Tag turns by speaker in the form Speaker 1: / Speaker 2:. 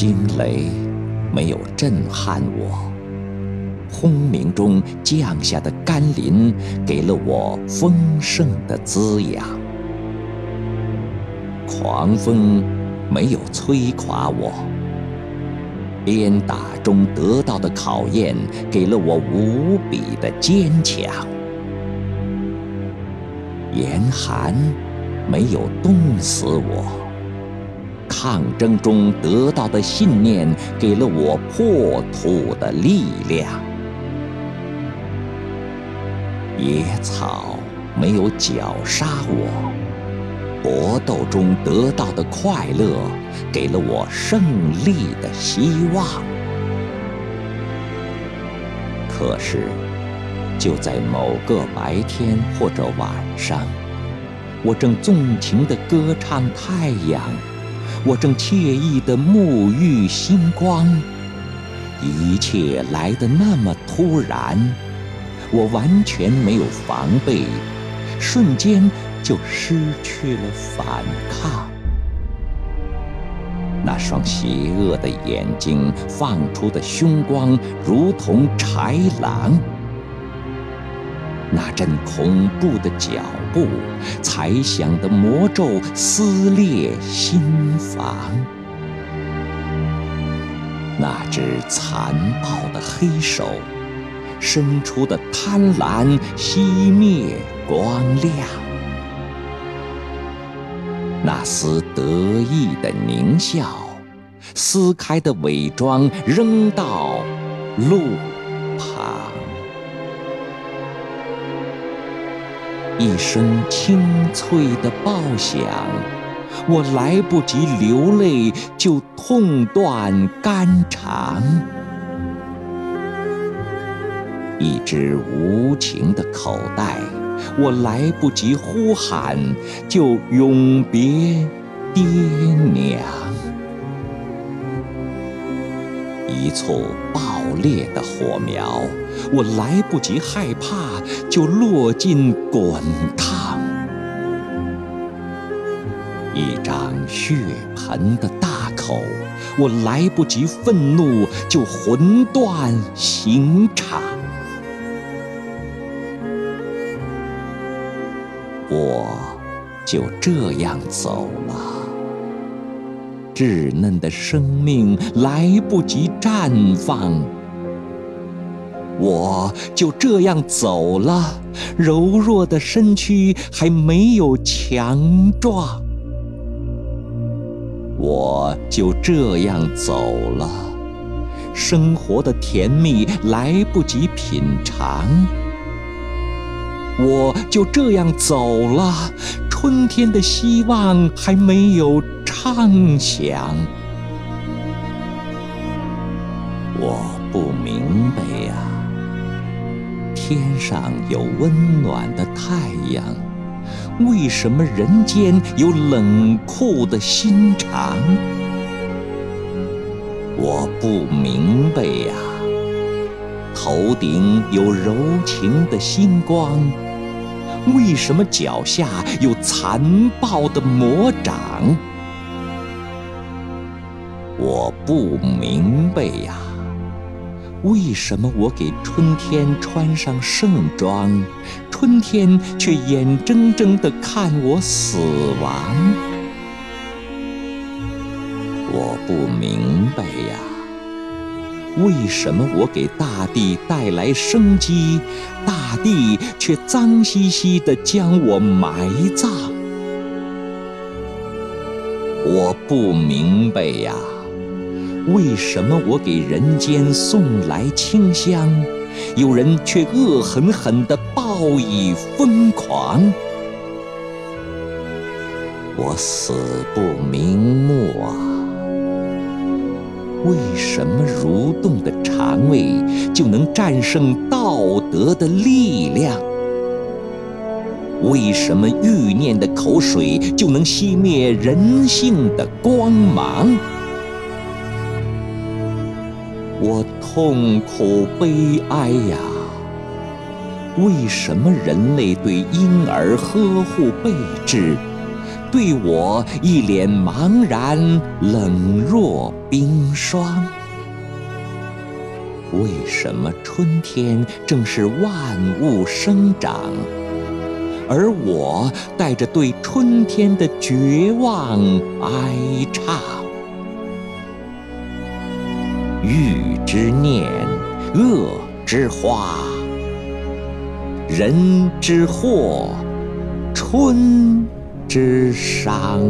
Speaker 1: 惊雷没有震撼我，轰鸣中降下的甘霖给了我丰盛的滋养，狂风没有摧垮我，鞭打中得到的考验给了我无比的坚强，严寒没有冻死我。抗争中得到的信念，给了我破土的力量。野草没有绞杀我，搏斗中得到的快乐，给了我胜利的希望。可是，就在某个白天或者晚上，我正纵情地歌唱太阳。我正惬意地沐浴星光，一切来得那么突然，我完全没有防备，瞬间就失去了反抗。那双邪恶的眼睛放出的凶光，如同豺狼。那阵恐怖的脚步，猜想的魔咒撕裂心房。那只残暴的黑手，伸出的贪婪熄灭光亮。那丝得意的狞笑，撕开的伪装扔到路旁。一声清脆的爆响，我来不及流泪，就痛断肝肠。一只无情的口袋，我来不及呼喊，就永别爹娘。一簇爆裂的火苗。我来不及害怕，就落进滚烫；一张血盆的大口，我来不及愤怒，就魂断刑场。我就这样走了，稚嫩的生命来不及绽放。我就这样走了，柔弱的身躯还没有强壮。我就这样走了，生活的甜蜜来不及品尝。我就这样走了，春天的希望还没有畅想。我不明白呀。天上有温暖的太阳，为什么人间有冷酷的心肠？我不明白呀。头顶有柔情的星光，为什么脚下有残暴的魔掌？我不明白呀。为什么我给春天穿上盛装，春天却眼睁睁地看我死亡？我不明白呀。为什么我给大地带来生机，大地却脏兮兮地将我埋葬？我不明白呀。为什么我给人间送来清香，有人却恶狠狠地报以疯狂？我死不瞑目啊！为什么蠕动的肠胃就能战胜道德的力量？为什么欲念的口水就能熄灭人性的光芒？我痛苦悲哀呀！为什么人类对婴儿呵护备至，对我一脸茫然，冷若冰霜。为什么春天正是万物生长，而我带着对春天的绝望哀唱？欲之念，恶之花，人之祸，春之伤。